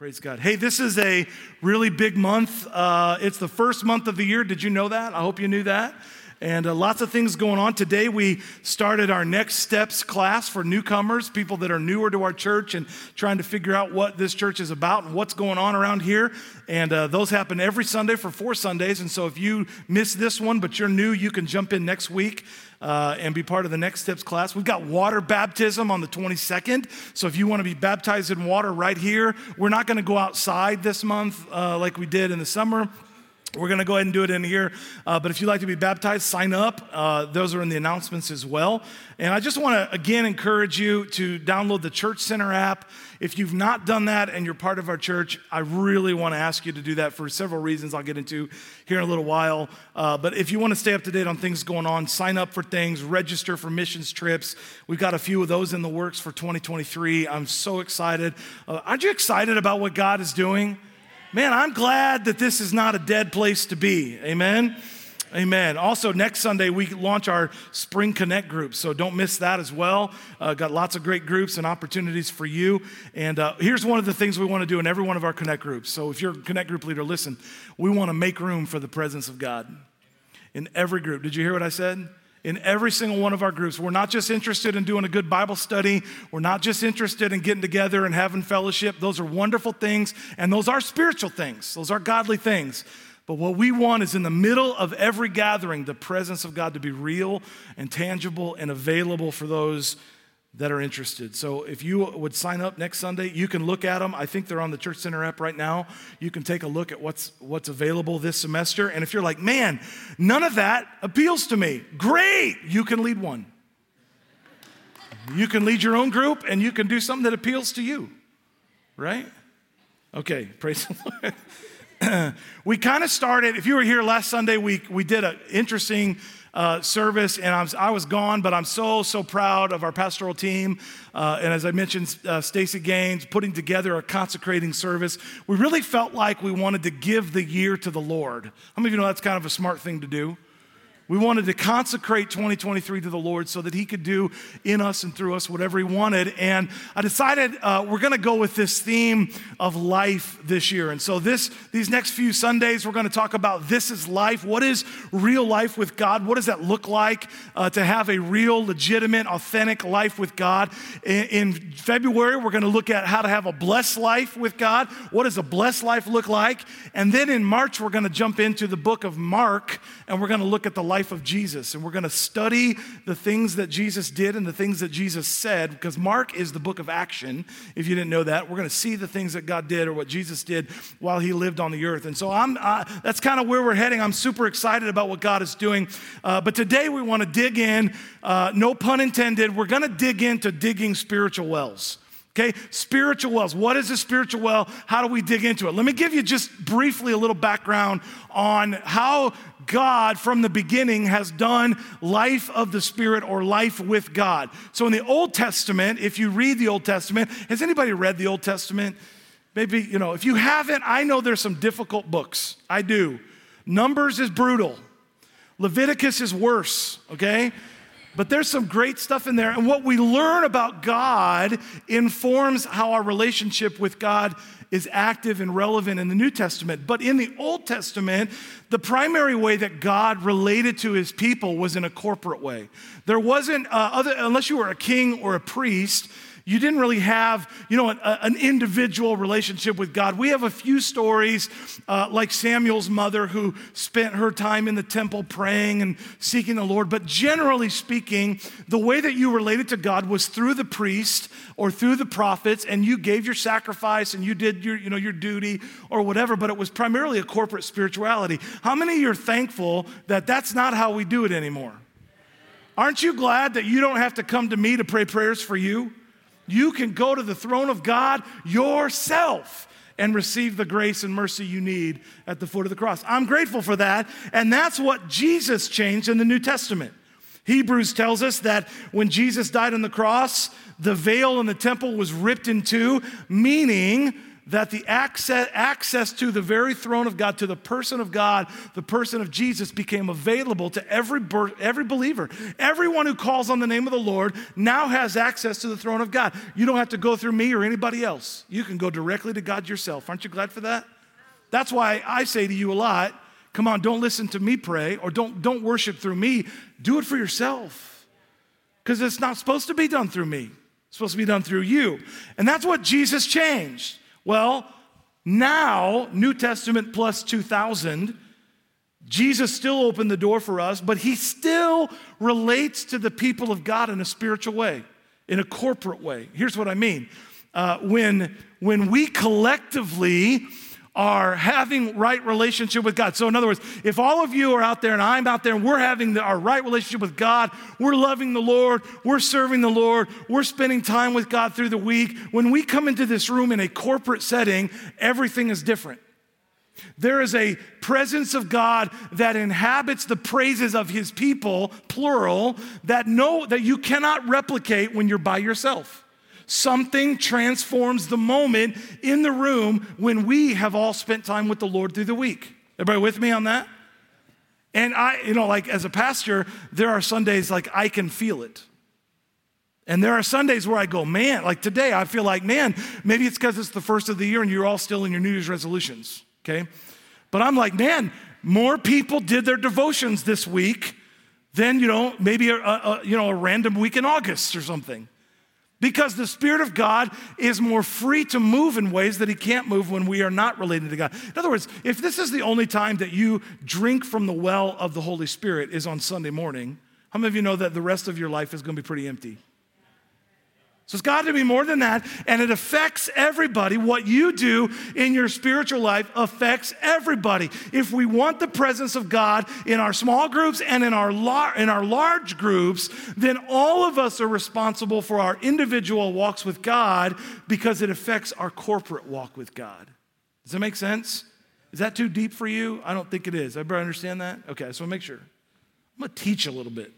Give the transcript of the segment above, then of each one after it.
Praise God. Hey, this is a really big month. Uh, it's the first month of the year. Did you know that? I hope you knew that. And uh, lots of things going on. Today, we started our Next Steps class for newcomers, people that are newer to our church and trying to figure out what this church is about and what's going on around here. And uh, those happen every Sunday for four Sundays. And so if you miss this one, but you're new, you can jump in next week. Uh, and be part of the Next Steps class. We've got water baptism on the 22nd. So if you want to be baptized in water right here, we're not going to go outside this month uh, like we did in the summer. We're going to go ahead and do it in here. Uh, but if you'd like to be baptized, sign up. Uh, those are in the announcements as well. And I just want to again encourage you to download the Church Center app. If you've not done that and you're part of our church, I really want to ask you to do that for several reasons I'll get into here in a little while. Uh, but if you want to stay up to date on things going on, sign up for things, register for missions trips. We've got a few of those in the works for 2023. I'm so excited. Uh, aren't you excited about what God is doing? Man, I'm glad that this is not a dead place to be. Amen. Amen. Also, next Sunday, we launch our Spring Connect group, so don't miss that as well. Uh, got lots of great groups and opportunities for you. And uh, here's one of the things we want to do in every one of our Connect groups. So, if you're a Connect group leader, listen, we want to make room for the presence of God in every group. Did you hear what I said? In every single one of our groups. We're not just interested in doing a good Bible study. We're not just interested in getting together and having fellowship. Those are wonderful things, and those are spiritual things, those are godly things. But what we want is in the middle of every gathering, the presence of God to be real and tangible and available for those that are interested. So if you would sign up next Sunday, you can look at them. I think they're on the Church Center app right now. You can take a look at what's what's available this semester. And if you're like, "Man, none of that appeals to me." Great, you can lead one. You can lead your own group and you can do something that appeals to you. Right? Okay, praise the Lord. we kind of started, if you were here last Sunday, we, we did an interesting uh, service, and I'm, i was gone, but I'm so, so proud of our pastoral team. Uh, and as I mentioned, uh, Stacy Gaines putting together a consecrating service. We really felt like we wanted to give the year to the Lord. How many of you know that's kind of a smart thing to do? We wanted to consecrate 2023 to the Lord so that He could do in us and through us whatever He wanted. And I decided uh, we're going to go with this theme of life this year. And so, this, these next few Sundays, we're going to talk about this is life. What is real life with God? What does that look like uh, to have a real, legitimate, authentic life with God? In, in February, we're going to look at how to have a blessed life with God. What does a blessed life look like? And then in March, we're going to jump into the book of Mark and we're going to look at the life life of Jesus. And we're going to study the things that Jesus did and the things that Jesus said, because Mark is the book of action. If you didn't know that, we're going to see the things that God did or what Jesus did while he lived on the earth. And so I'm, uh, that's kind of where we're heading. I'm super excited about what God is doing. Uh, but today we want to dig in, uh, no pun intended, we're going to dig into digging spiritual wells. Okay, spiritual wells. What is a spiritual well? How do we dig into it? Let me give you just briefly a little background on how God from the beginning has done life of the Spirit or life with God. So in the Old Testament, if you read the Old Testament, has anybody read the Old Testament? Maybe, you know, if you haven't, I know there's some difficult books. I do. Numbers is brutal. Leviticus is worse, okay? But there's some great stuff in there. And what we learn about God informs how our relationship with God is active and relevant in the New Testament. But in the Old Testament, the primary way that God related to his people was in a corporate way. There wasn't, uh, other, unless you were a king or a priest, you didn't really have, you know, an, an individual relationship with God. We have a few stories, uh, like Samuel's mother who spent her time in the temple praying and seeking the Lord. But generally speaking, the way that you related to God was through the priest or through the prophets, and you gave your sacrifice and you did your, you know, your duty or whatever. But it was primarily a corporate spirituality. How many of you are thankful that that's not how we do it anymore? Aren't you glad that you don't have to come to me to pray prayers for you? You can go to the throne of God yourself and receive the grace and mercy you need at the foot of the cross. I'm grateful for that. And that's what Jesus changed in the New Testament. Hebrews tells us that when Jesus died on the cross, the veil in the temple was ripped in two, meaning that the access, access to the very throne of God, to the person of God, the person of Jesus, became available to every, every believer. Everyone who calls on the name of the Lord now has access to the throne of God. You don't have to go through me or anybody else. You can go directly to God yourself. Aren't you glad for that? That's why I say to you a lot come on, don't listen to me pray or don't, don't worship through me. Do it for yourself because it's not supposed to be done through me. It's supposed to be done through you. And that's what Jesus changed. Well, now, New Testament plus 2000, Jesus still opened the door for us, but he still relates to the people of God in a spiritual way, in a corporate way. Here's what I mean. Uh, when, when we collectively are having right relationship with God. So in other words, if all of you are out there and I'm out there and we're having the, our right relationship with God, we're loving the Lord, we're serving the Lord, we're spending time with God through the week, when we come into this room in a corporate setting, everything is different. There is a presence of God that inhabits the praises of his people, plural, that no that you cannot replicate when you're by yourself. Something transforms the moment in the room when we have all spent time with the Lord through the week. Everybody with me on that? And I, you know, like as a pastor, there are Sundays like I can feel it. And there are Sundays where I go, man, like today, I feel like, man, maybe it's because it's the first of the year and you're all still in your New Year's resolutions, okay? But I'm like, man, more people did their devotions this week than, you know, maybe a, a you know, a random week in August or something. Because the Spirit of God is more free to move in ways that He can't move when we are not related to God. In other words, if this is the only time that you drink from the well of the Holy Spirit is on Sunday morning, how many of you know that the rest of your life is going to be pretty empty? So it's got to be more than that, and it affects everybody. What you do in your spiritual life affects everybody. If we want the presence of God in our small groups and in our, lar- in our large groups, then all of us are responsible for our individual walks with God because it affects our corporate walk with God. Does that make sense? Is that too deep for you? I don't think it is. Everybody understand that? Okay, so make sure. I'm going to teach a little bit.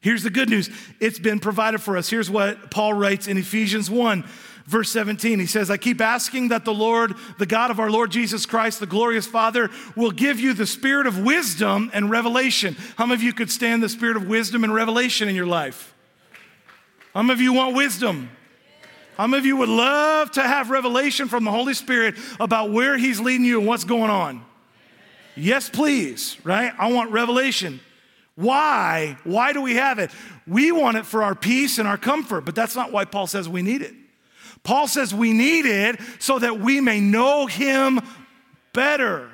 Here's the good news it's been provided for us. Here's what Paul writes in Ephesians 1, verse 17. He says, I keep asking that the Lord, the God of our Lord Jesus Christ, the glorious Father, will give you the spirit of wisdom and revelation. How many of you could stand the spirit of wisdom and revelation in your life? How many of you want wisdom? How many of you would love to have revelation from the Holy Spirit about where He's leading you and what's going on? Yes, please, right? I want revelation. Why? Why do we have it? We want it for our peace and our comfort, but that's not why Paul says we need it. Paul says we need it so that we may know him better.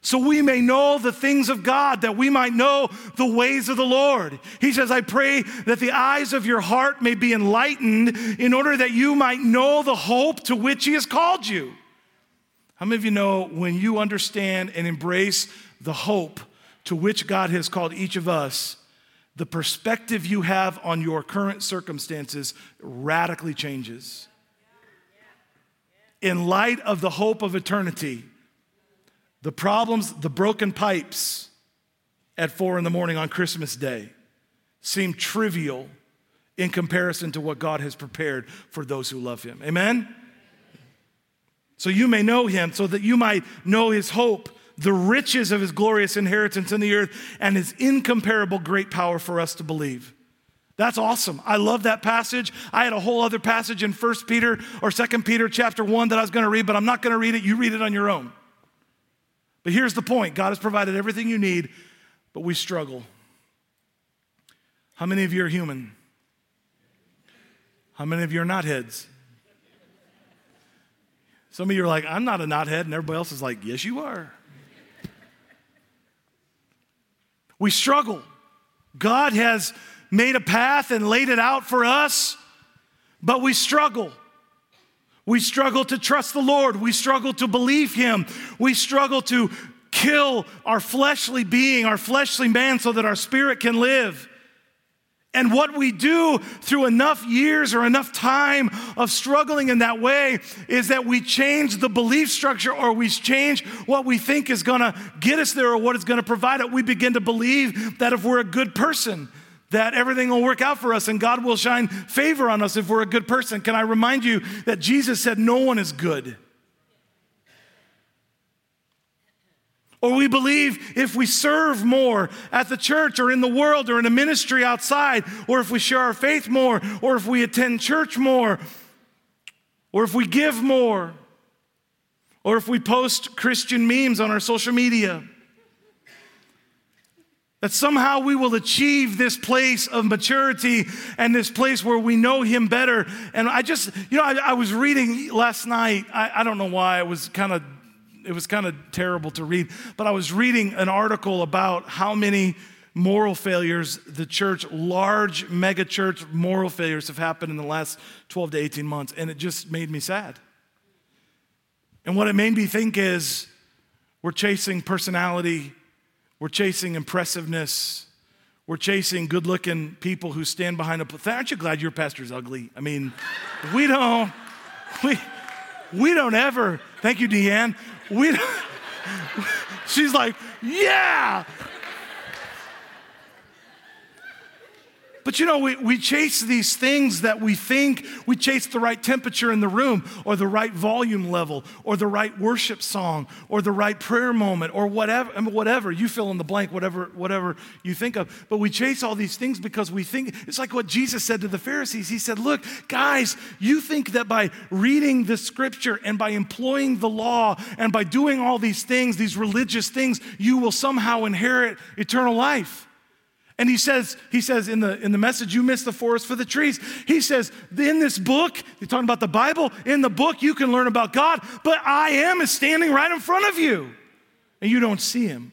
So we may know the things of God, that we might know the ways of the Lord. He says, I pray that the eyes of your heart may be enlightened in order that you might know the hope to which He has called you. How many of you know when you understand and embrace the hope to which God has called each of us, the perspective you have on your current circumstances radically changes. In light of the hope of eternity, the problems, the broken pipes at four in the morning on Christmas Day seem trivial in comparison to what God has prepared for those who love Him. Amen? So you may know Him, so that you might know His hope the riches of his glorious inheritance in the earth and his incomparable great power for us to believe. That's awesome. I love that passage. I had a whole other passage in 1 Peter or 2 Peter chapter 1 that I was going to read, but I'm not going to read it. You read it on your own. But here's the point God has provided everything you need, but we struggle. How many of you are human? How many of you are not heads? Some of you are like, I'm not a knothead, and everybody else is like, yes, you are. We struggle. God has made a path and laid it out for us, but we struggle. We struggle to trust the Lord. We struggle to believe Him. We struggle to kill our fleshly being, our fleshly man, so that our spirit can live. And what we do through enough years or enough time of struggling in that way is that we change the belief structure or we change what we think is gonna get us there or what is gonna provide it. We begin to believe that if we're a good person, that everything will work out for us and God will shine favor on us if we're a good person. Can I remind you that Jesus said, No one is good? Or we believe if we serve more at the church or in the world or in a ministry outside, or if we share our faith more, or if we attend church more, or if we give more, or if we post Christian memes on our social media, that somehow we will achieve this place of maturity and this place where we know Him better. And I just, you know, I, I was reading last night. I, I don't know why. It was kind of it was kind of terrible to read, but I was reading an article about how many moral failures the church, large mega church moral failures have happened in the last 12 to 18 months, and it just made me sad. And what it made me think is we're chasing personality, we're chasing impressiveness, we're chasing good looking people who stand behind a. Aren't you glad your pastor's ugly? I mean, we don't, we, we don't ever, thank you, Deanne. We, she's like, yeah, But you know, we, we chase these things that we think we chase the right temperature in the room, or the right volume level, or the right worship song, or the right prayer moment, or whatever, whatever. You fill in the blank, whatever, whatever you think of. But we chase all these things because we think it's like what Jesus said to the Pharisees. He said, Look, guys, you think that by reading the scripture and by employing the law and by doing all these things, these religious things, you will somehow inherit eternal life. And he says, he says in the, in the message, you miss the forest for the trees. He says, in this book, you're talking about the Bible, in the book, you can learn about God, but I am is standing right in front of you, and you don't see him.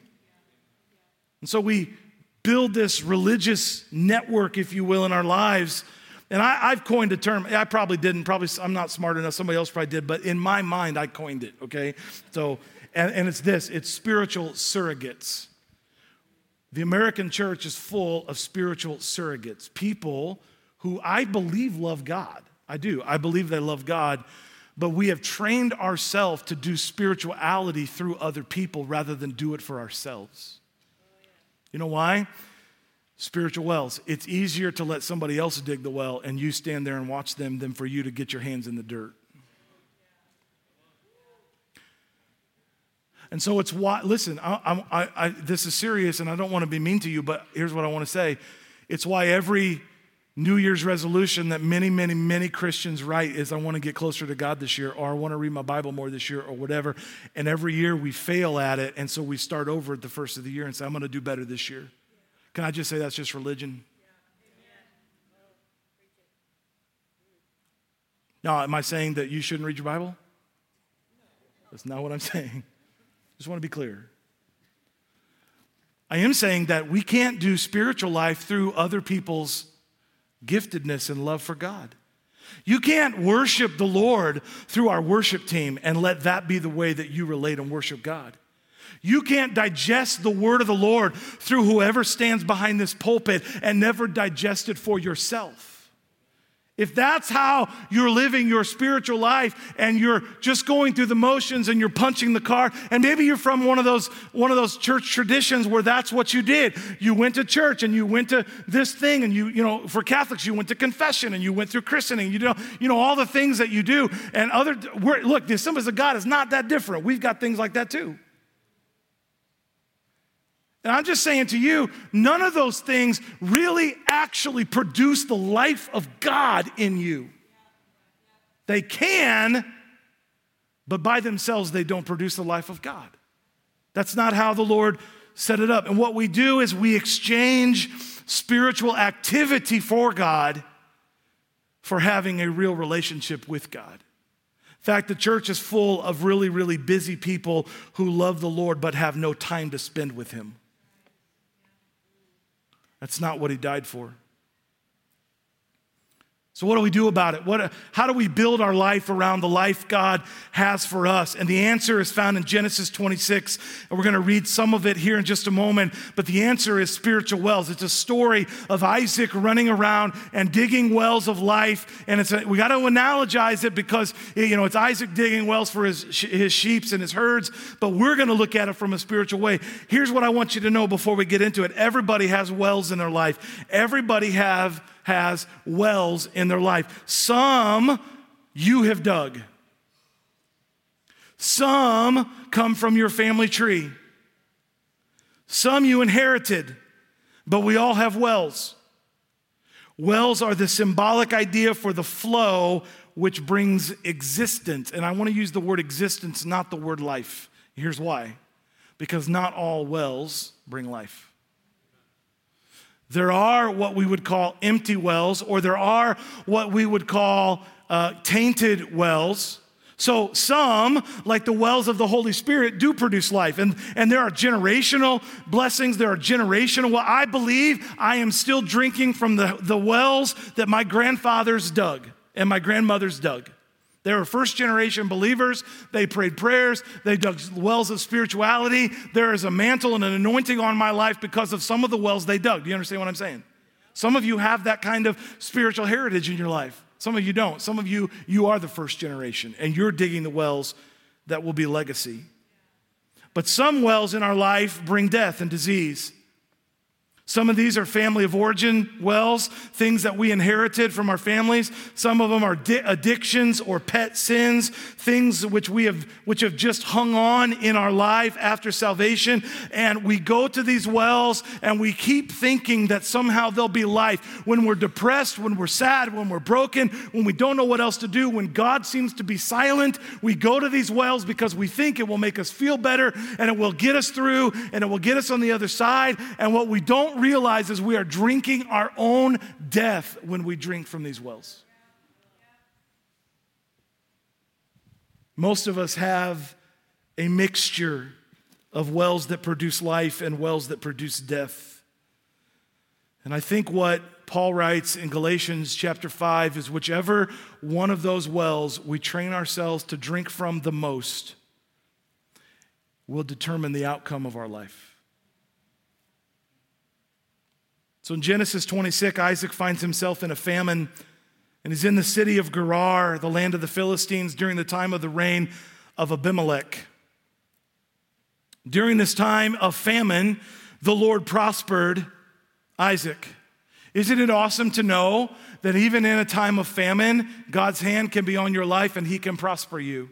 And so we build this religious network, if you will, in our lives. And I, have coined a term. I probably didn't. Probably I'm not smart enough. Somebody else probably did. But in my mind, I coined it. Okay. So, and, and it's this. It's spiritual surrogates. The American church is full of spiritual surrogates, people who I believe love God. I do. I believe they love God, but we have trained ourselves to do spirituality through other people rather than do it for ourselves. You know why? Spiritual wells. It's easier to let somebody else dig the well and you stand there and watch them than for you to get your hands in the dirt. And so it's why, listen, I, I, I, this is serious and I don't want to be mean to you, but here's what I want to say. It's why every New Year's resolution that many, many, many Christians write is I want to get closer to God this year, or I want to read my Bible more this year, or whatever. And every year we fail at it. And so we start over at the first of the year and say, I'm going to do better this year. Can I just say that's just religion? Now, am I saying that you shouldn't read your Bible? That's not what I'm saying. Just want to be clear. I am saying that we can't do spiritual life through other people's giftedness and love for God. You can't worship the Lord through our worship team and let that be the way that you relate and worship God. You can't digest the word of the Lord through whoever stands behind this pulpit and never digest it for yourself. If that's how you're living your spiritual life and you're just going through the motions and you're punching the card, and maybe you're from one of those one of those church traditions where that's what you did. You went to church and you went to this thing, and you, you know, for Catholics, you went to confession and you went through christening, you know, you know, all the things that you do. And other look, the Assemblies of God is not that different. We've got things like that too. And I'm just saying to you, none of those things really actually produce the life of God in you. They can, but by themselves, they don't produce the life of God. That's not how the Lord set it up. And what we do is we exchange spiritual activity for God for having a real relationship with God. In fact, the church is full of really, really busy people who love the Lord but have no time to spend with Him. That's not what he died for. So, what do we do about it? What, how do we build our life around the life God has for us? And the answer is found in Genesis 26. And we're going to read some of it here in just a moment. But the answer is spiritual wells. It's a story of Isaac running around and digging wells of life. And it's a, we got to analogize it because, you know, it's Isaac digging wells for his, his sheep and his herds. But we're going to look at it from a spiritual way. Here's what I want you to know before we get into it everybody has wells in their life, everybody have has wells in their life. Some you have dug, some come from your family tree, some you inherited, but we all have wells. Wells are the symbolic idea for the flow which brings existence. And I want to use the word existence, not the word life. Here's why because not all wells bring life. There are what we would call empty wells, or there are what we would call uh, tainted wells. So, some, like the wells of the Holy Spirit, do produce life. And, and there are generational blessings. There are generational. Well, I believe I am still drinking from the, the wells that my grandfathers dug and my grandmothers dug. They were first generation believers. They prayed prayers. They dug wells of spirituality. There is a mantle and an anointing on my life because of some of the wells they dug. Do you understand what I'm saying? Some of you have that kind of spiritual heritage in your life. Some of you don't. Some of you, you are the first generation and you're digging the wells that will be legacy. But some wells in our life bring death and disease. Some of these are family of origin wells, things that we inherited from our families. Some of them are di- addictions or pet sins, things which we have which have just hung on in our life after salvation. And we go to these wells and we keep thinking that somehow there'll be life. When we're depressed, when we're sad, when we're broken, when we don't know what else to do, when God seems to be silent, we go to these wells because we think it will make us feel better and it will get us through and it will get us on the other side. And what we don't realize is we are drinking our own death when we drink from these wells. Most of us have a mixture of wells that produce life and wells that produce death. And I think what Paul writes in Galatians chapter 5 is whichever one of those wells we train ourselves to drink from the most will determine the outcome of our life. So in Genesis 26, Isaac finds himself in a famine, and he's in the city of Gerar, the land of the Philistines, during the time of the reign of Abimelech. During this time of famine, the Lord prospered Isaac. Isn't it awesome to know that even in a time of famine, God's hand can be on your life and He can prosper you?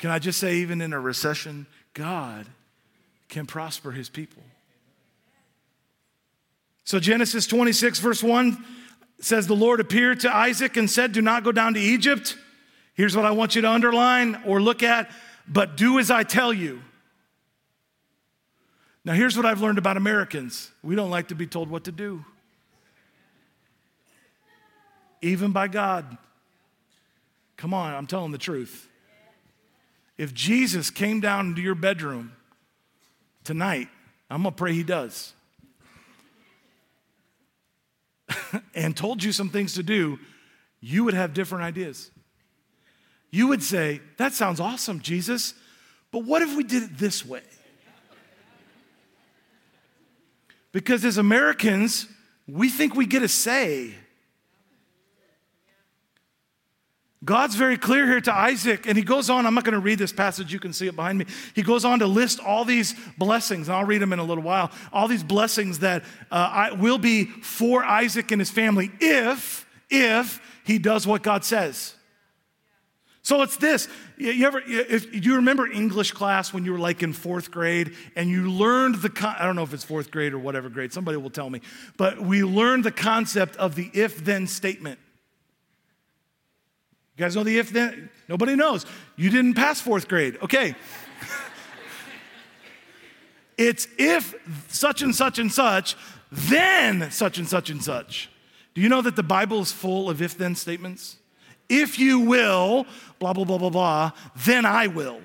Can I just say, even in a recession, God can prosper His people. So, Genesis 26, verse 1 says, The Lord appeared to Isaac and said, Do not go down to Egypt. Here's what I want you to underline or look at, but do as I tell you. Now, here's what I've learned about Americans we don't like to be told what to do, even by God. Come on, I'm telling the truth. If Jesus came down into your bedroom tonight, I'm gonna pray he does. and told you some things to do, you would have different ideas. You would say, That sounds awesome, Jesus, but what if we did it this way? Because as Americans, we think we get a say. God's very clear here to Isaac, and he goes on. I'm not going to read this passage, you can see it behind me. He goes on to list all these blessings, and I'll read them in a little while. All these blessings that uh, will be for Isaac and his family if, if he does what God says. So it's this. You ever, if you remember English class when you were like in fourth grade and you learned the, I don't know if it's fourth grade or whatever grade, somebody will tell me, but we learned the concept of the if then statement. You guys know the if then? Nobody knows. You didn't pass fourth grade. Okay. it's if such and such and such, then such and such and such. Do you know that the Bible is full of if then statements? If you will, blah, blah, blah, blah, blah, then I will.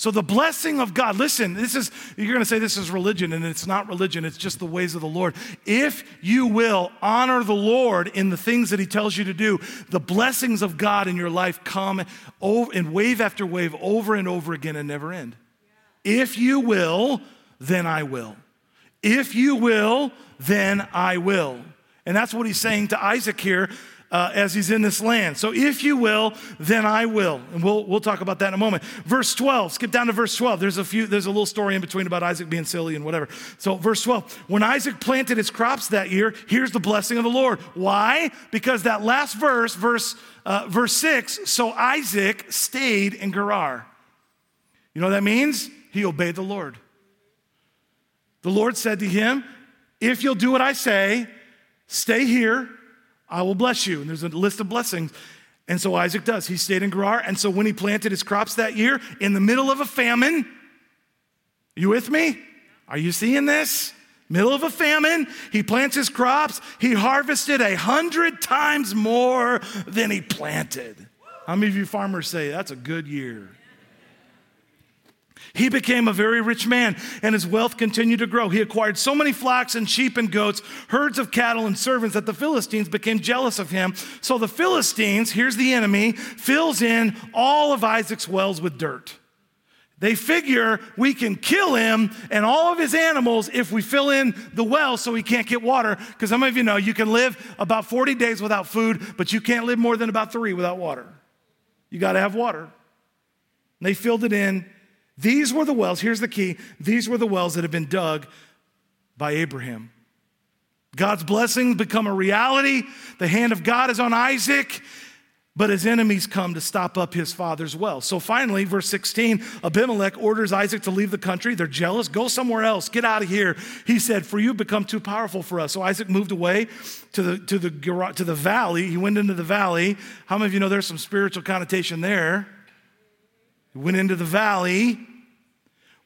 So the blessing of God, listen, this is, you're going to say this is religion, and it's not religion, it's just the ways of the Lord. If you will honor the Lord in the things that He tells you to do, the blessings of God in your life come over, in wave after wave over and over again and never end. If you will, then I will. If you will, then I will. And that's what he's saying to Isaac here uh, as he's in this land. So if you will, then I will. And we'll, we'll talk about that in a moment. Verse 12, skip down to verse 12. There's a few, there's a little story in between about Isaac being silly and whatever. So verse 12, when Isaac planted his crops that year, here's the blessing of the Lord. Why? Because that last verse, verse, uh, verse 6, so Isaac stayed in Gerar. You know what that means? He obeyed the Lord. The Lord said to him, If you'll do what I say, stay here I will bless you. And there's a list of blessings. And so Isaac does. He stayed in Gerar. And so when he planted his crops that year, in the middle of a famine, you with me? Are you seeing this? Middle of a famine, he plants his crops. He harvested a hundred times more than he planted. How many of you farmers say that's a good year? He became a very rich man, and his wealth continued to grow. He acquired so many flocks and sheep and goats, herds of cattle and servants that the Philistines became jealous of him. So the Philistines, here's the enemy, fills in all of Isaac's wells with dirt. They figure we can kill him and all of his animals if we fill in the well so he can't get water. Because some of you know you can live about 40 days without food, but you can't live more than about three without water. You got to have water. And they filled it in these were the wells, here's the key these were the wells that had been dug by Abraham. God's blessings become a reality. The hand of God is on Isaac, but his enemies come to stop up his father's well. So finally, verse 16 Abimelech orders Isaac to leave the country. They're jealous. Go somewhere else. Get out of here. He said, For you become too powerful for us. So Isaac moved away to the, to the, to the valley. He went into the valley. How many of you know there's some spiritual connotation there? He went into the valley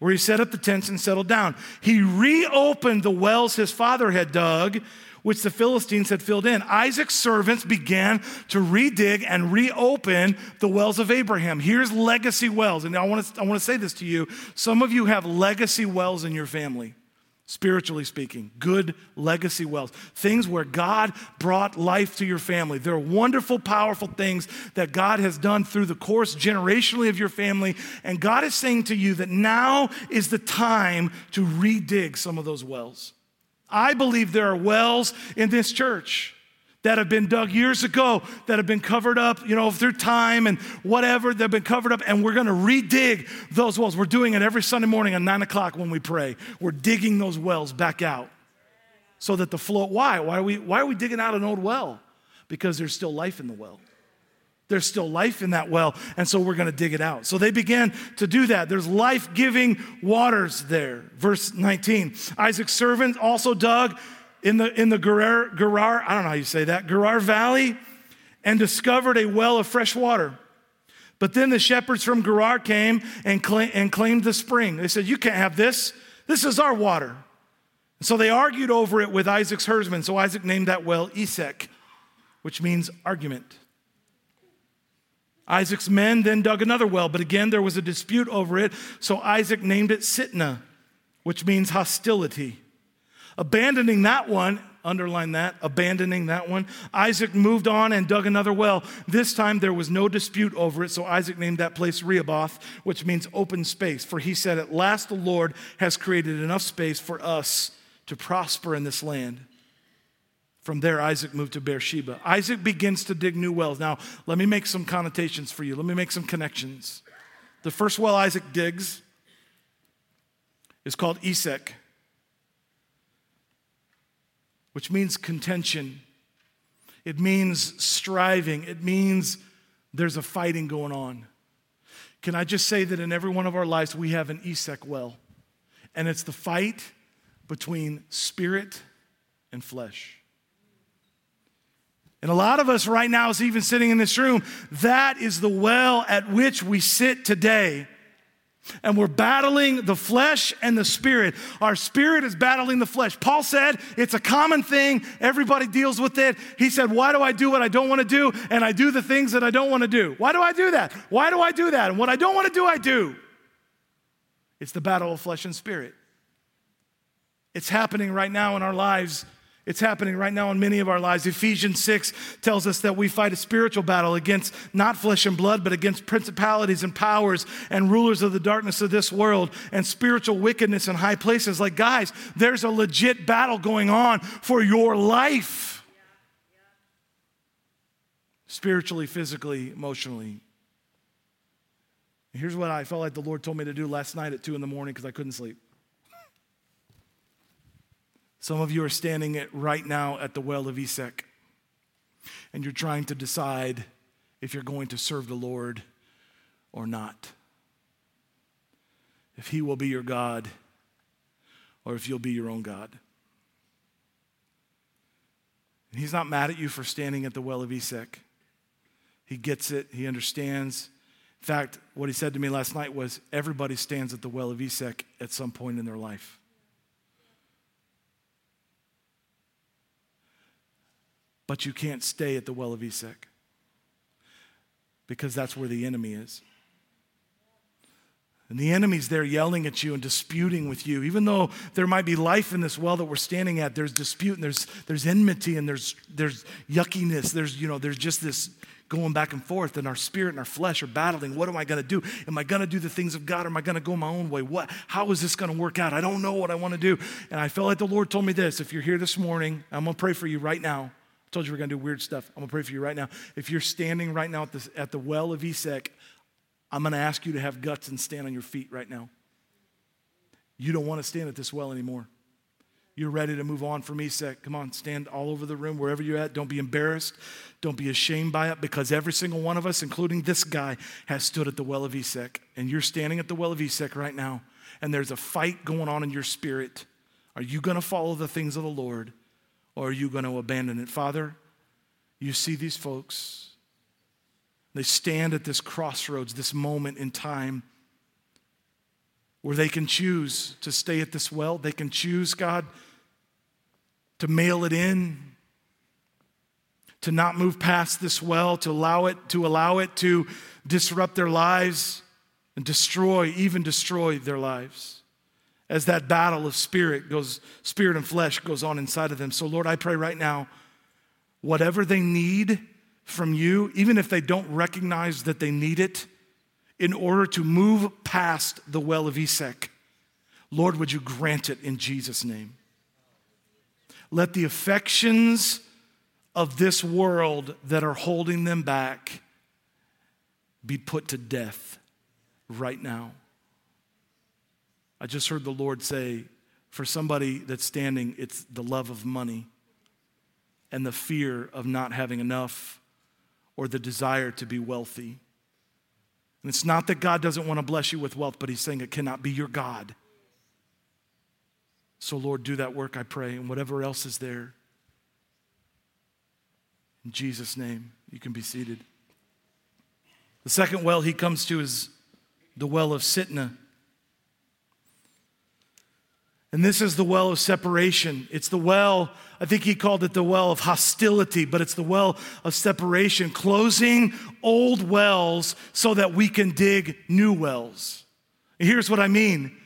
where he set up the tents and settled down. He reopened the wells his father had dug, which the Philistines had filled in. Isaac's servants began to redig and reopen the wells of Abraham. Here's legacy wells. And I want to, I want to say this to you. Some of you have legacy wells in your family spiritually speaking, good legacy wells, things where God brought life to your family. They're wonderful, powerful things that God has done through the course generationally of your family. And God is saying to you that now is the time to redig some of those wells. I believe there are wells in this church that have been dug years ago, that have been covered up, you know, through time and whatever, they've been covered up, and we're gonna redig those wells. We're doing it every Sunday morning at nine o'clock when we pray. We're digging those wells back out so that the flow, why? Why are we, why are we digging out an old well? Because there's still life in the well. There's still life in that well, and so we're going to dig it out. So they began to do that. There's life giving waters there. Verse 19 Isaac's servant also dug in the, in the Gerar, Gerar, I don't know how you say that, Gerar Valley, and discovered a well of fresh water. But then the shepherds from Gerar came and, and claimed the spring. They said, You can't have this. This is our water. And so they argued over it with Isaac's herdsmen. So Isaac named that well Esek, which means argument. Isaac's men then dug another well, but again there was a dispute over it. So Isaac named it Sitnah, which means hostility. Abandoning that one, underline that, abandoning that one, Isaac moved on and dug another well. This time there was no dispute over it, so Isaac named that place Rehoboth, which means open space. For he said, At last the Lord has created enough space for us to prosper in this land. From there, Isaac moved to Beersheba. Isaac begins to dig new wells. Now, let me make some connotations for you. Let me make some connections. The first well Isaac digs is called Esek which means contention. It means striving. It means there's a fighting going on. Can I just say that in every one of our lives, we have an Esek well, and it's the fight between spirit and flesh. And a lot of us right now is even sitting in this room, that is the well at which we sit today. And we're battling the flesh and the spirit. Our spirit is battling the flesh. Paul said it's a common thing. Everybody deals with it. He said, Why do I do what I don't want to do? And I do the things that I don't want to do. Why do I do that? Why do I do that? And what I don't want to do, I do. It's the battle of flesh and spirit. It's happening right now in our lives. It's happening right now in many of our lives. Ephesians 6 tells us that we fight a spiritual battle against not flesh and blood, but against principalities and powers and rulers of the darkness of this world and spiritual wickedness in high places. Like, guys, there's a legit battle going on for your life spiritually, physically, emotionally. Here's what I felt like the Lord told me to do last night at 2 in the morning because I couldn't sleep. Some of you are standing right now at the well of Esek, and you're trying to decide if you're going to serve the Lord or not. If He will be your God or if you'll be your own God. And He's not mad at you for standing at the well of Esek. He gets it, He understands. In fact, what He said to me last night was everybody stands at the well of Esek at some point in their life. But you can't stay at the well of Esek because that's where the enemy is. And the enemy's there yelling at you and disputing with you. Even though there might be life in this well that we're standing at, there's dispute and there's, there's enmity and there's, there's yuckiness. There's, you know, there's just this going back and forth, and our spirit and our flesh are battling. What am I going to do? Am I going to do the things of God or am I going to go my own way? What, how is this going to work out? I don't know what I want to do. And I felt like the Lord told me this if you're here this morning, I'm going to pray for you right now told you we're going to do weird stuff. I'm going to pray for you right now. If you're standing right now at the, at the well of Esek, I'm going to ask you to have guts and stand on your feet right now. You don't want to stand at this well anymore. You're ready to move on from Esek. Come on, stand all over the room, wherever you're at. Don't be embarrassed. Don't be ashamed by it because every single one of us, including this guy, has stood at the well of Esek. And you're standing at the well of Esek right now. And there's a fight going on in your spirit. Are you going to follow the things of the Lord? Or are you going to abandon it? Father, you see these folks. They stand at this crossroads, this moment in time where they can choose to stay at this well. They can choose, God, to mail it in, to not move past this well, to allow it, to allow it to disrupt their lives and destroy, even destroy their lives as that battle of spirit goes, spirit and flesh goes on inside of them. So, Lord, I pray right now, whatever they need from you, even if they don't recognize that they need it, in order to move past the well of Esek, Lord, would you grant it in Jesus' name? Let the affections of this world that are holding them back be put to death right now. I just heard the Lord say, for somebody that's standing, it's the love of money and the fear of not having enough or the desire to be wealthy. And it's not that God doesn't want to bless you with wealth, but He's saying it cannot be your God. So, Lord, do that work, I pray, and whatever else is there. In Jesus' name, you can be seated. The second well he comes to is the well of Sitnah. And this is the well of separation. It's the well, I think he called it the well of hostility, but it's the well of separation, closing old wells so that we can dig new wells. here's what I mean.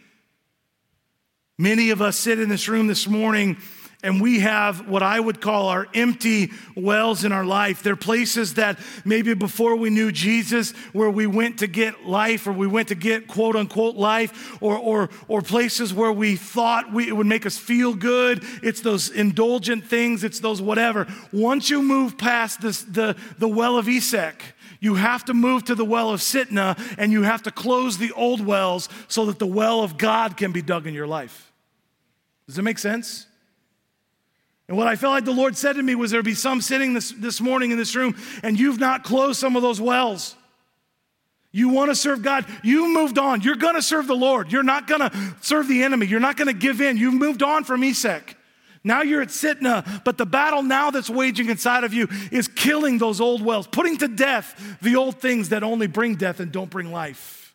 Many of us sit in this room this morning and we have what I would call our empty wells in our life. They're places that maybe before we knew Jesus, where we went to get life or we went to get quote unquote life, or, or, or places where we thought we, it would make us feel good. It's those indulgent things, it's those whatever. Once you move past this, the, the well of Esek, you have to move to the well of Sitnah and you have to close the old wells so that the well of God can be dug in your life. Does that make sense? And what I felt like the Lord said to me was there'd be some sitting this, this morning in this room, and you've not closed some of those wells. You want to serve God. You moved on. You're going to serve the Lord. You're not going to serve the enemy. You're not going to give in. You've moved on from Esek. Now you're at Sitnah, but the battle now that's waging inside of you is killing those old wells, putting to death the old things that only bring death and don't bring life.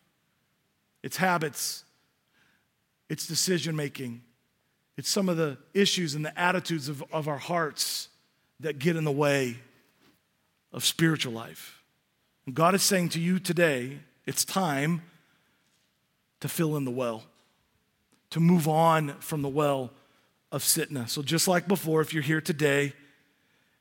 It's habits, it's decision making, it's some of the issues and the attitudes of, of our hearts that get in the way of spiritual life. And God is saying to you today, it's time to fill in the well, to move on from the well of Sitnah. So, just like before, if you're here today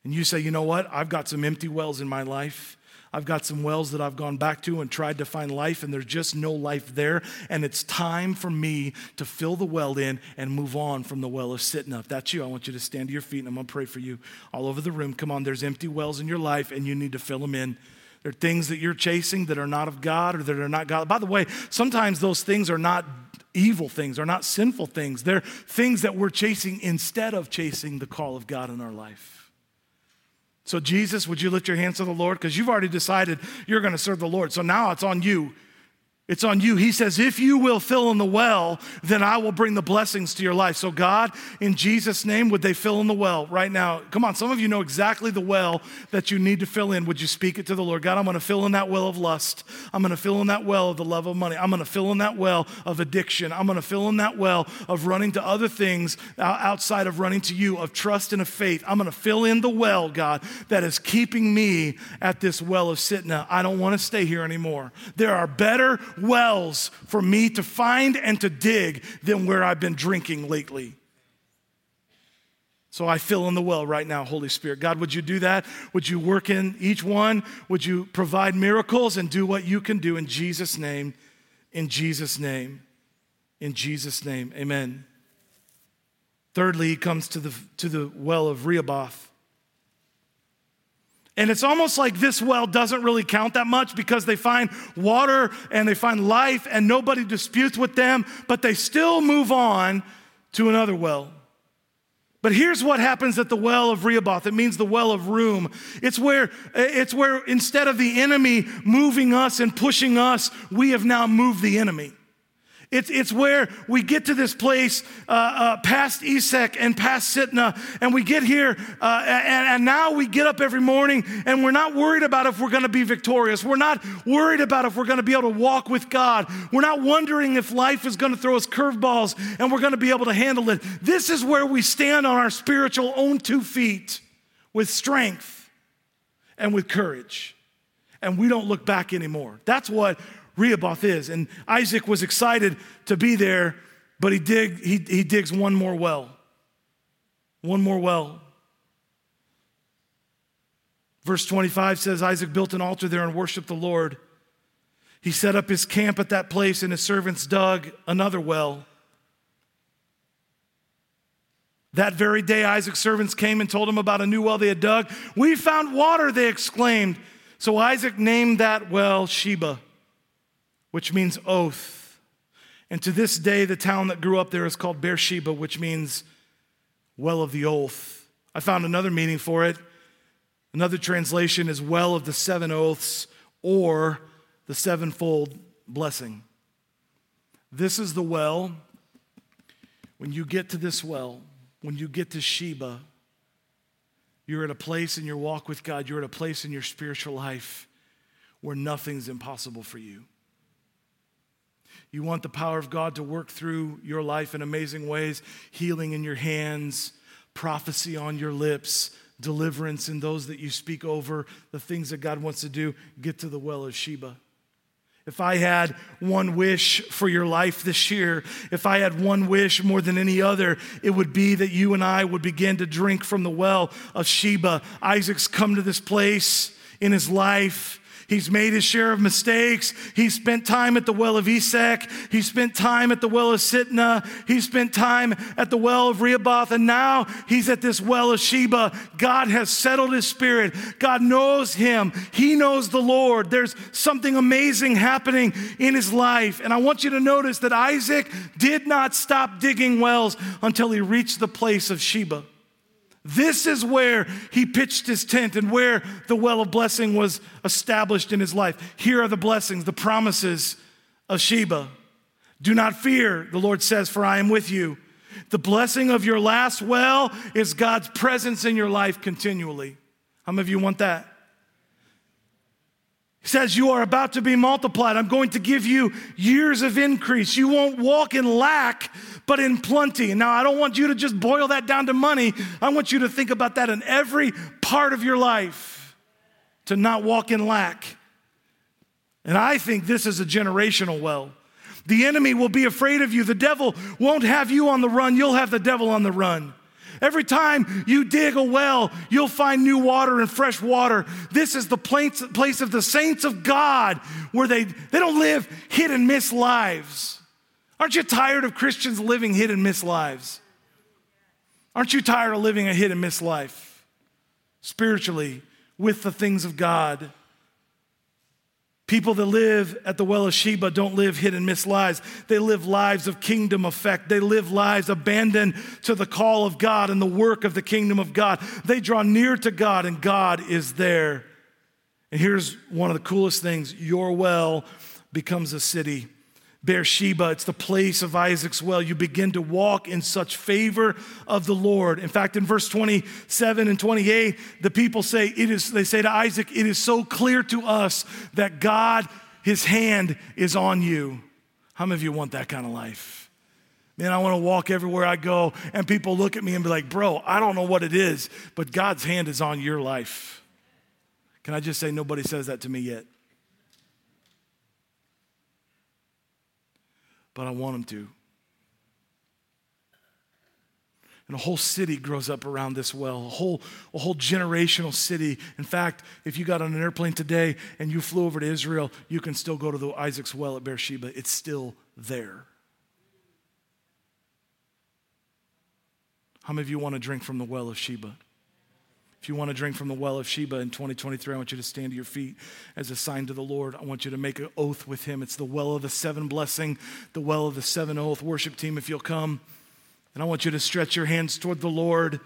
and you say, you know what, I've got some empty wells in my life. I've got some wells that I've gone back to and tried to find life, and there's just no life there. And it's time for me to fill the well in and move on from the well of Sitnah. that's you, I want you to stand to your feet and I'm going to pray for you all over the room. Come on, there's empty wells in your life, and you need to fill them in. There are things that you're chasing that are not of God or that are not God. By the way, sometimes those things are not evil things, are not sinful things. They're things that we're chasing instead of chasing the call of God in our life. So, Jesus, would you lift your hands to the Lord? Because you've already decided you're going to serve the Lord. So now it's on you. It's on you. He says, if you will fill in the well, then I will bring the blessings to your life. So, God, in Jesus' name, would they fill in the well right now? Come on, some of you know exactly the well that you need to fill in. Would you speak it to the Lord? God, I'm going to fill in that well of lust. I'm going to fill in that well of the love of money. I'm going to fill in that well of addiction. I'm going to fill in that well of running to other things outside of running to you, of trust and of faith. I'm going to fill in the well, God, that is keeping me at this well of Sitnah. I don't want to stay here anymore. There are better wells for me to find and to dig than where I've been drinking lately. So I fill in the well right now, Holy Spirit. God, would you do that? Would you work in each one? Would you provide miracles and do what you can do in Jesus' name? In Jesus' name. In Jesus' name. Amen. Thirdly, he comes to the, to the well of Rehoboth. And it's almost like this well doesn't really count that much because they find water and they find life and nobody disputes with them, but they still move on to another well. But here's what happens at the well of Rehoboth. It means the well of room. It's where, it's where instead of the enemy moving us and pushing us, we have now moved the enemy. It's, it's where we get to this place uh, uh, past Esek and past Sitnah, and we get here, uh, and, and now we get up every morning, and we're not worried about if we're going to be victorious. We're not worried about if we're going to be able to walk with God. We're not wondering if life is going to throw us curveballs and we're going to be able to handle it. This is where we stand on our spiritual own two feet with strength and with courage. And we don't look back anymore. That's what Rehoboth is. And Isaac was excited to be there, but he, dig, he, he digs one more well. One more well. Verse 25 says Isaac built an altar there and worshiped the Lord. He set up his camp at that place, and his servants dug another well. That very day, Isaac's servants came and told him about a new well they had dug. We found water, they exclaimed. So Isaac named that well Sheba which means oath. And to this day, the town that grew up there is called Beersheba, which means well of the oath. I found another meaning for it. Another translation is well of the seven oaths or the sevenfold blessing. This is the well. When you get to this well, when you get to Sheba, you're at a place in your walk with God, you're at a place in your spiritual life where nothing's impossible for you. You want the power of God to work through your life in amazing ways, healing in your hands, prophecy on your lips, deliverance in those that you speak over, the things that God wants to do. Get to the well of Sheba. If I had one wish for your life this year, if I had one wish more than any other, it would be that you and I would begin to drink from the well of Sheba. Isaac's come to this place in his life He's made his share of mistakes. He spent time at the well of Esek. He spent time at the well of Sitnah. He spent time at the well of Rehoboth. And now he's at this well of Sheba. God has settled his spirit. God knows him. He knows the Lord. There's something amazing happening in his life. And I want you to notice that Isaac did not stop digging wells until he reached the place of Sheba. This is where he pitched his tent and where the well of blessing was established in his life. Here are the blessings, the promises of Sheba. Do not fear, the Lord says, for I am with you. The blessing of your last well is God's presence in your life continually. How many of you want that? He says, You are about to be multiplied. I'm going to give you years of increase. You won't walk in lack, but in plenty. Now, I don't want you to just boil that down to money. I want you to think about that in every part of your life to not walk in lack. And I think this is a generational well. The enemy will be afraid of you. The devil won't have you on the run, you'll have the devil on the run. Every time you dig a well, you'll find new water and fresh water. This is the place, of the saints of God where they, they don't live hit and miss lives. Aren't you tired of Christians living hit and miss lives? Aren't you tired of living a hit and miss life spiritually with the things of God? People that live at the well of Sheba don't live hit and miss lives. They live lives of kingdom effect. They live lives abandoned to the call of God and the work of the kingdom of God. They draw near to God and God is there. And here's one of the coolest things your well becomes a city. Beersheba, it's the place of Isaac's well. You begin to walk in such favor of the Lord. In fact, in verse 27 and 28, the people say, it is, they say to Isaac, it is so clear to us that God, his hand is on you. How many of you want that kind of life? Man, I want to walk everywhere I go, and people look at me and be like, bro, I don't know what it is, but God's hand is on your life. Can I just say, nobody says that to me yet? But I want them to. And a whole city grows up around this well, a whole, a whole generational city. In fact, if you got on an airplane today and you flew over to Israel, you can still go to the Isaac's well at Beersheba. It's still there. How many of you want to drink from the well of Sheba? If you want to drink from the well of Sheba in 2023, I want you to stand to your feet as a sign to the Lord. I want you to make an oath with him. It's the well of the seven blessing, the well of the seven oath. Worship team, if you'll come. And I want you to stretch your hands toward the Lord.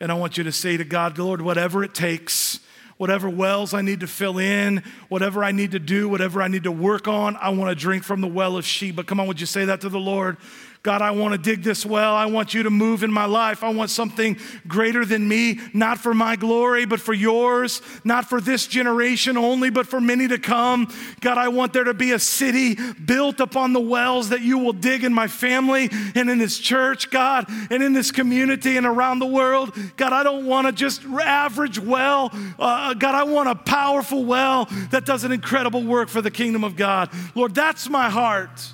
And I want you to say to God, Lord, whatever it takes, whatever wells I need to fill in, whatever I need to do, whatever I need to work on, I want to drink from the well of Sheba. Come on, would you say that to the Lord? God, I want to dig this well. I want you to move in my life. I want something greater than me, not for my glory, but for yours, not for this generation only, but for many to come. God, I want there to be a city built upon the wells that you will dig in my family and in this church, God, and in this community and around the world. God, I don't want to just average well. Uh, God, I want a powerful well that does an incredible work for the kingdom of God. Lord, that's my heart.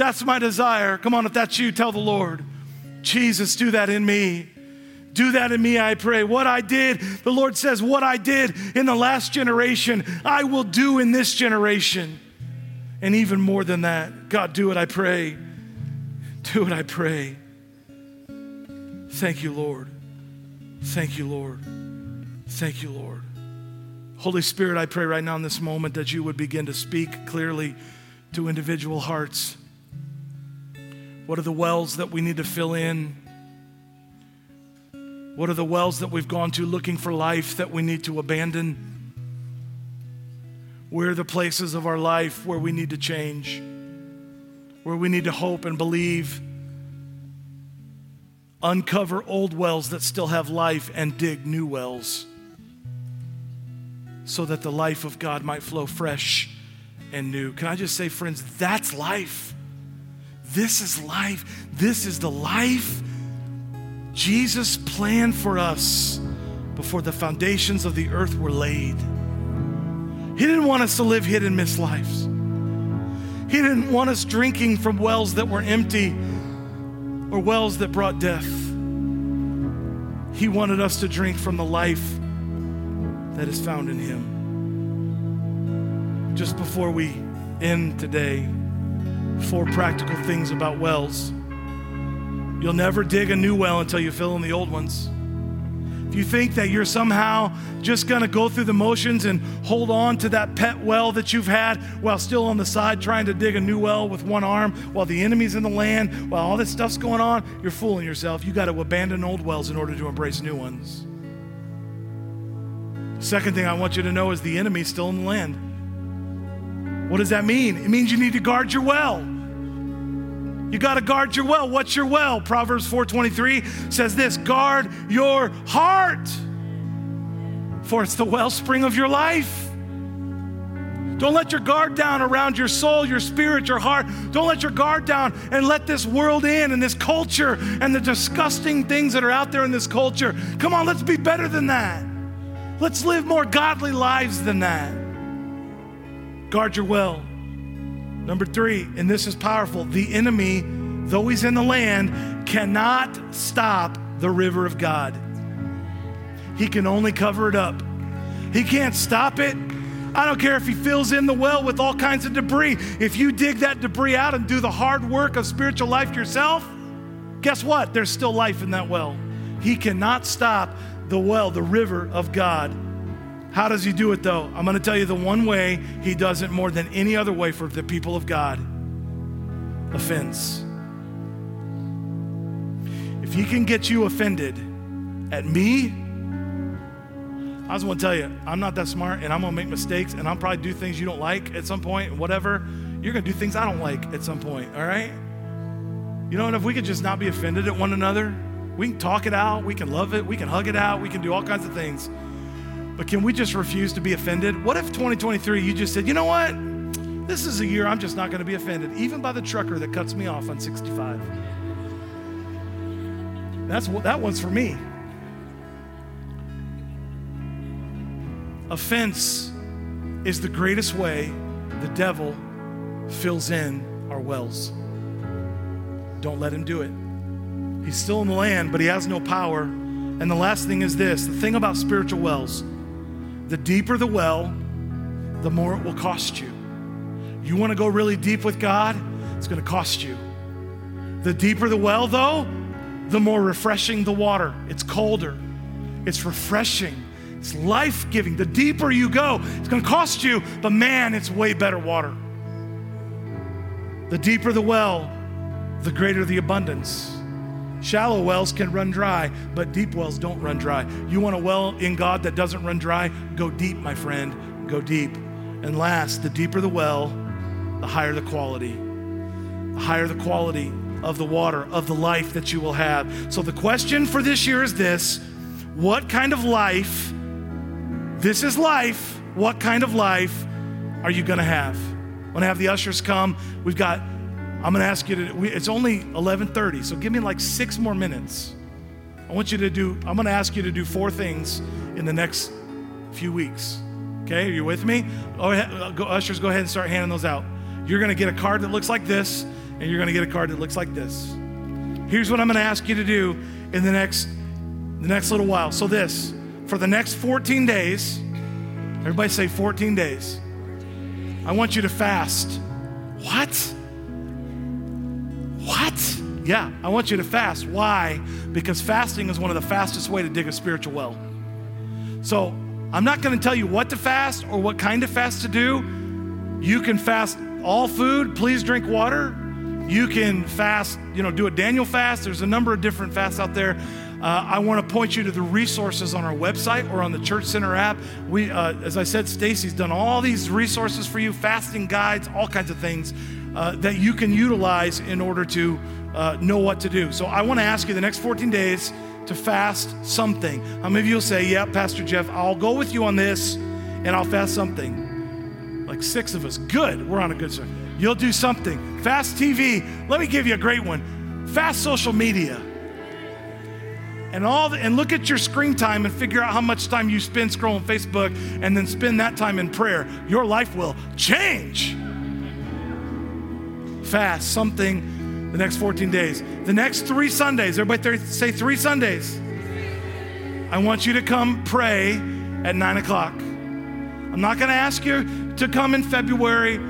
That's my desire. Come on, if that's you, tell the Lord, Jesus, do that in me. Do that in me, I pray. What I did, the Lord says, what I did in the last generation, I will do in this generation. And even more than that, God, do it, I pray. Do it, I pray. Thank you, Lord. Thank you, Lord. Thank you, Lord. Holy Spirit, I pray right now in this moment that you would begin to speak clearly to individual hearts. What are the wells that we need to fill in? What are the wells that we've gone to looking for life that we need to abandon? Where are the places of our life where we need to change? Where we need to hope and believe? Uncover old wells that still have life and dig new wells so that the life of God might flow fresh and new. Can I just say, friends, that's life. This is life. This is the life Jesus planned for us before the foundations of the earth were laid. He didn't want us to live hid and miss lives. He didn't want us drinking from wells that were empty or wells that brought death. He wanted us to drink from the life that is found in Him. Just before we end today, four practical things about wells. You'll never dig a new well until you fill in the old ones. If you think that you're somehow just going to go through the motions and hold on to that pet well that you've had while still on the side trying to dig a new well with one arm while the enemy's in the land, while all this stuff's going on, you're fooling yourself. You got to abandon old wells in order to embrace new ones. Second thing I want you to know is the enemy's still in the land. What does that mean? It means you need to guard your well. You got to guard your well. What's your well? Proverbs 4:23 says this, guard your heart. For it's the wellspring of your life. Don't let your guard down around your soul, your spirit, your heart. Don't let your guard down and let this world in and this culture and the disgusting things that are out there in this culture. Come on, let's be better than that. Let's live more godly lives than that. Guard your well. Number three, and this is powerful the enemy, though he's in the land, cannot stop the river of God. He can only cover it up. He can't stop it. I don't care if he fills in the well with all kinds of debris. If you dig that debris out and do the hard work of spiritual life yourself, guess what? There's still life in that well. He cannot stop the well, the river of God. How does he do it though? I'm going to tell you the one way he does it more than any other way for the people of God offense. If he can get you offended at me, I just want to tell you, I'm not that smart and I'm going to make mistakes and I'll probably do things you don't like at some point, whatever. You're going to do things I don't like at some point, all right? You know, and if we could just not be offended at one another, we can talk it out, we can love it, we can hug it out, we can do all kinds of things. But can we just refuse to be offended? What if 2023 you just said, you know what? This is a year I'm just not going to be offended, even by the trucker that cuts me off on 65. That's what that one's for me. Offense is the greatest way the devil fills in our wells. Don't let him do it. He's still in the land, but he has no power. And the last thing is this the thing about spiritual wells the deeper the well, the more it will cost you. You want to go really deep with God? It's going to cost you. The deeper the well, though, the more refreshing the water. It's colder, it's refreshing. It's life giving. The deeper you go, it's going to cost you, but man, it's way better water. The deeper the well, the greater the abundance. Shallow wells can run dry, but deep wells don't run dry. You want a well in God that doesn't run dry? Go deep, my friend. Go deep. And last, the deeper the well, the higher the quality. The higher the quality of the water, of the life that you will have. So the question for this year is this What kind of life this is life. What kind of life are you going to have? When I have the ushers come, we've got. I'm going to ask you to. We, it's only 11:30, so give me like six more minutes. I want you to do. I'm going to ask you to do four things in the next few weeks. Okay, are you with me? Ahead, uh, go, ushers, go ahead and start handing those out. You're going to get a card that looks like this, and you're going to get a card that looks like this. Here's what I'm going to ask you to do in the next the next little while. So this for the next 14 days, everybody say 14 days, I want you to fast. What? What? Yeah, I want you to fast. Why? Because fasting is one of the fastest way to dig a spiritual well. So, I'm not going to tell you what to fast or what kind of fast to do. You can fast all food, please drink water. You can fast, you know, do a Daniel fast. There's a number of different fasts out there. Uh, I want to point you to the resources on our website or on the Church Center app. We, uh, as I said, Stacy's done all these resources for you, fasting guides, all kinds of things uh, that you can utilize in order to uh, know what to do. So I want to ask you the next 14 days to fast something. How many of you will say, "Yeah, Pastor Jeff, I'll go with you on this, and I'll fast something." Like six of us. Good. We're on a good start. You'll do something. Fast TV. Let me give you a great one. Fast social media and all the, and look at your screen time and figure out how much time you spend scrolling Facebook and then spend that time in prayer. Your life will change. Fast something the next 14 days. The next three Sundays, everybody say three Sundays. I want you to come pray at nine o'clock. I'm not going to ask you to come in February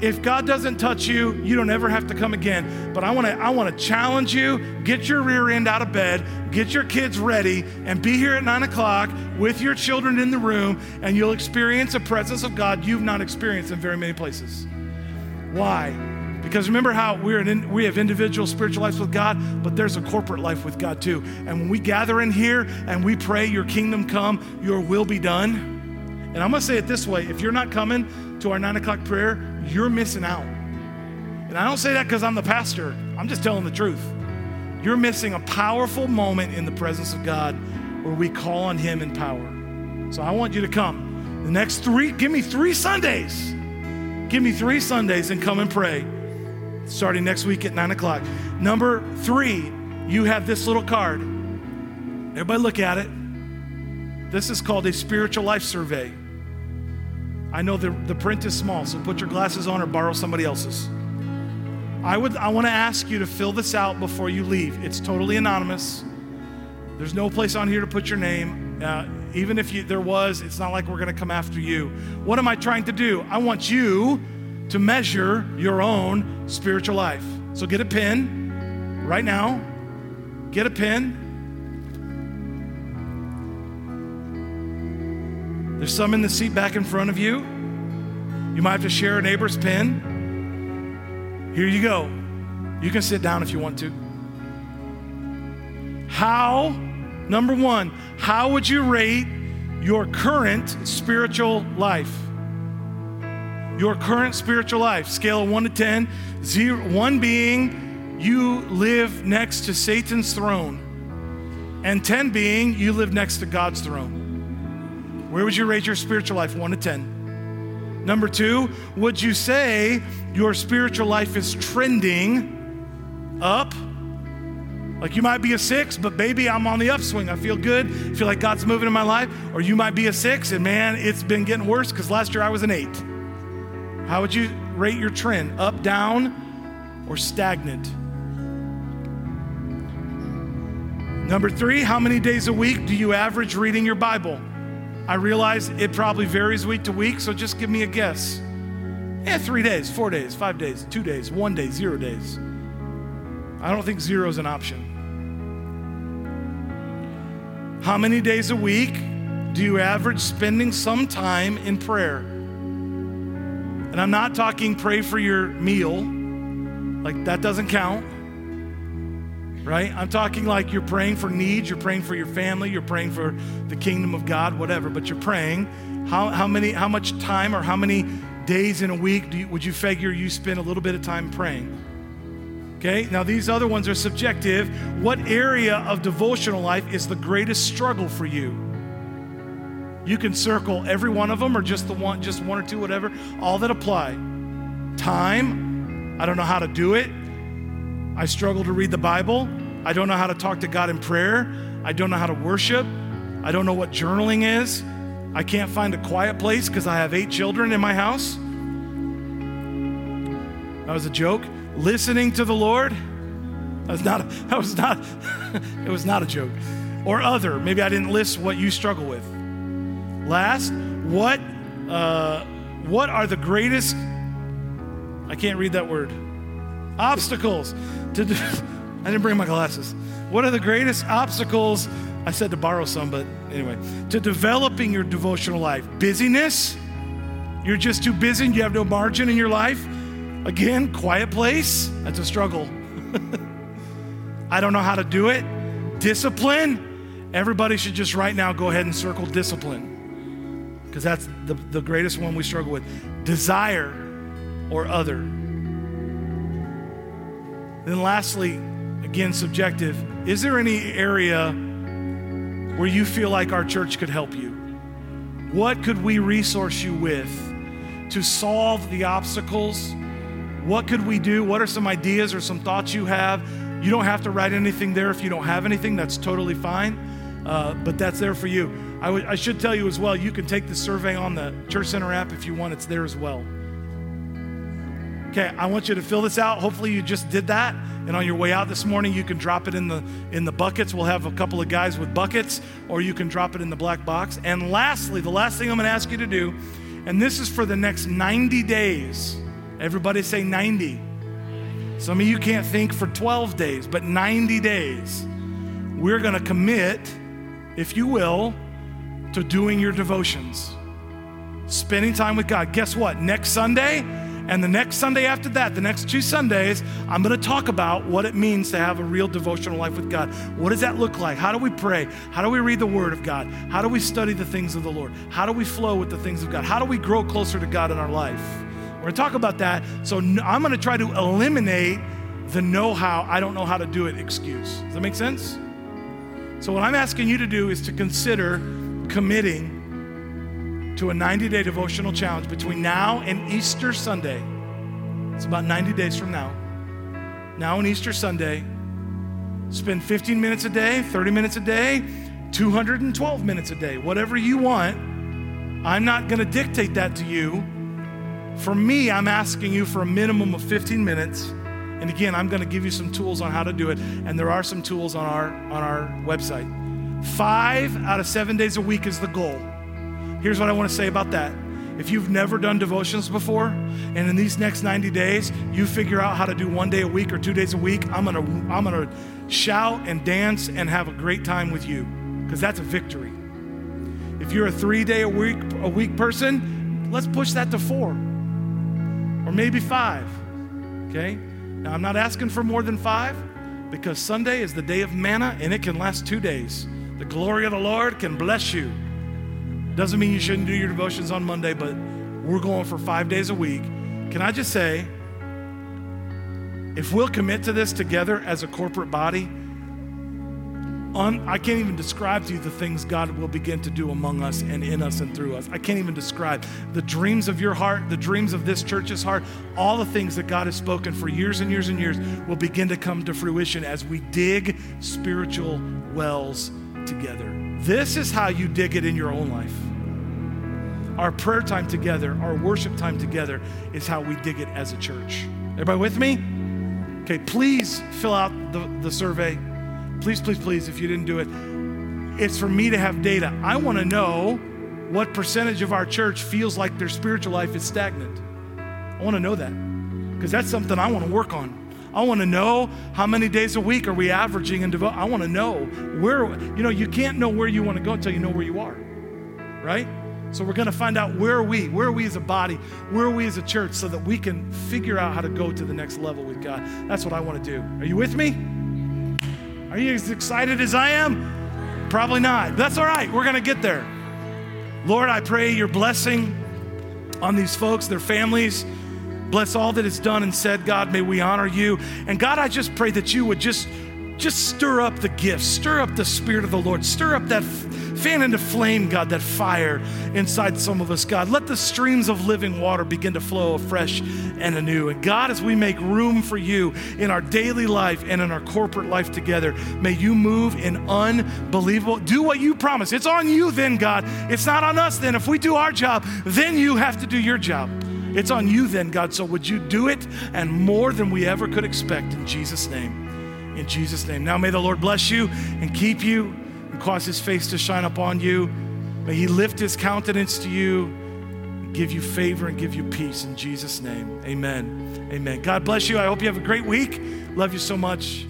if God doesn't touch you, you don't ever have to come again. But I want to I want to challenge you, get your rear end out of bed, get your kids ready, and be here at nine o'clock with your children in the room, and you'll experience a presence of God you've not experienced in very many places. Why? Because remember how we're in, we have individual spiritual lives with God, but there's a corporate life with God too. And when we gather in here and we pray, Your kingdom come, Your will be done. And I'm gonna say it this way if you're not coming to our nine o'clock prayer, you're missing out. And I don't say that because I'm the pastor, I'm just telling the truth. You're missing a powerful moment in the presence of God where we call on Him in power. So I want you to come. The next three, give me three Sundays. Give me three Sundays and come and pray starting next week at nine o'clock. Number three, you have this little card. Everybody look at it. This is called a spiritual life survey. I know the, the print is small, so put your glasses on or borrow somebody else's. I would I want to ask you to fill this out before you leave. It's totally anonymous. There's no place on here to put your name. Uh, even if you, there was, it's not like we're going to come after you. What am I trying to do? I want you to measure your own spiritual life. So get a pen right now. Get a pen. There's some in the seat back in front of you. You might have to share a neighbor's pen. Here you go. You can sit down if you want to. How, number one, how would you rate your current spiritual life? Your current spiritual life, scale of one to 10, zero, one being you live next to Satan's throne, and 10 being you live next to God's throne. Where would you rate your spiritual life, one to 10? Number two, would you say your spiritual life is trending up? Like you might be a six, but baby, I'm on the upswing. I feel good. I feel like God's moving in my life. Or you might be a six, and man, it's been getting worse because last year I was an eight. How would you rate your trend? Up, down, or stagnant? Number three, how many days a week do you average reading your Bible? I realize it probably varies week to week, so just give me a guess. Yeah, three days, four days, five days, two days, one day, zero days. I don't think zero is an option. How many days a week do you average spending some time in prayer? And I'm not talking pray for your meal, like that doesn't count right? I'm talking like you're praying for needs, you're praying for your family, you're praying for the kingdom of God, whatever, but you're praying. How, how, many, how much time or how many days in a week you, would you figure you spend a little bit of time praying? Okay, now these other ones are subjective. What area of devotional life is the greatest struggle for you? You can circle every one of them or just the one, just one or two, whatever, all that apply. Time, I don't know how to do it. I struggle to read the Bible. I don't know how to talk to God in prayer. I don't know how to worship. I don't know what journaling is. I can't find a quiet place because I have eight children in my house. That was a joke. Listening to the Lord. That was not. That was not. it was not a joke. Or other. Maybe I didn't list what you struggle with. Last, what? Uh, what are the greatest? I can't read that word. Obstacles to I didn't bring my glasses. What are the greatest obstacles? I said to borrow some, but anyway, to developing your devotional life. Busyness. You're just too busy and you have no margin in your life. Again, quiet place. That's a struggle. I don't know how to do it. Discipline. Everybody should just right now go ahead and circle discipline because that's the, the greatest one we struggle with. Desire or other. Then, lastly, again, subjective, is there any area where you feel like our church could help you? What could we resource you with to solve the obstacles? What could we do? What are some ideas or some thoughts you have? You don't have to write anything there if you don't have anything, that's totally fine. Uh, but that's there for you. I, w- I should tell you as well, you can take the survey on the Church Center app if you want, it's there as well. Okay, I want you to fill this out. Hopefully you just did that. And on your way out this morning, you can drop it in the in the buckets. We'll have a couple of guys with buckets, or you can drop it in the black box. And lastly, the last thing I'm gonna ask you to do, and this is for the next 90 days. Everybody say 90. Some of you can't think for 12 days, but 90 days. We're gonna commit, if you will, to doing your devotions, spending time with God. Guess what? Next Sunday, and the next Sunday after that, the next two Sundays, I'm going to talk about what it means to have a real devotional life with God. What does that look like? How do we pray? How do we read the Word of God? How do we study the things of the Lord? How do we flow with the things of God? How do we grow closer to God in our life? We're going to talk about that. So I'm going to try to eliminate the know how, I don't know how to do it excuse. Does that make sense? So, what I'm asking you to do is to consider committing to a 90 day devotional challenge between now and Easter Sunday. It's about 90 days from now. Now and Easter Sunday, spend 15 minutes a day, 30 minutes a day, 212 minutes a day, whatever you want. I'm not going to dictate that to you. For me, I'm asking you for a minimum of 15 minutes. And again, I'm going to give you some tools on how to do it. And there are some tools on our, on our website. Five out of seven days a week is the goal. Here's what I want to say about that. If you've never done devotions before, and in these next 90 days, you figure out how to do one day a week or two days a week, I'm gonna, I'm gonna shout and dance and have a great time with you, because that's a victory. If you're a three day a week, a week person, let's push that to four or maybe five. Okay? Now, I'm not asking for more than five because Sunday is the day of manna and it can last two days. The glory of the Lord can bless you. Doesn't mean you shouldn't do your devotions on Monday, but we're going for five days a week. Can I just say, if we'll commit to this together as a corporate body, I can't even describe to you the things God will begin to do among us and in us and through us. I can't even describe the dreams of your heart, the dreams of this church's heart, all the things that God has spoken for years and years and years will begin to come to fruition as we dig spiritual wells together. This is how you dig it in your own life. Our prayer time together, our worship time together is how we dig it as a church. Everybody with me? Okay, please fill out the, the survey. Please, please, please, if you didn't do it, it's for me to have data. I want to know what percentage of our church feels like their spiritual life is stagnant. I want to know that because that's something I want to work on. I want to know how many days a week are we averaging and devote. I want to know where, you know, you can't know where you want to go until you know where you are, right? So we're going to find out where are we, where are we as a body, where are we as a church so that we can figure out how to go to the next level with God. That's what I want to do. Are you with me? Are you as excited as I am? Probably not. That's all right. We're going to get there. Lord, I pray your blessing on these folks, their families. Bless all that is done and said, God. May we honor you. And God, I just pray that you would just just stir up the gifts, stir up the Spirit of the Lord, stir up that fan into flame, God, that fire inside some of us, God. Let the streams of living water begin to flow afresh and anew. And God, as we make room for you in our daily life and in our corporate life together, may you move in unbelievable, do what you promise. It's on you then, God. It's not on us then. If we do our job, then you have to do your job. It's on you then, God. So would you do it and more than we ever could expect in Jesus' name? in Jesus' name. Now may the Lord bless you and keep you and cause his face to shine upon you. May he lift his countenance to you, give you favor and give you peace in Jesus' name. Amen. Amen. God bless you. I hope you have a great week. Love you so much.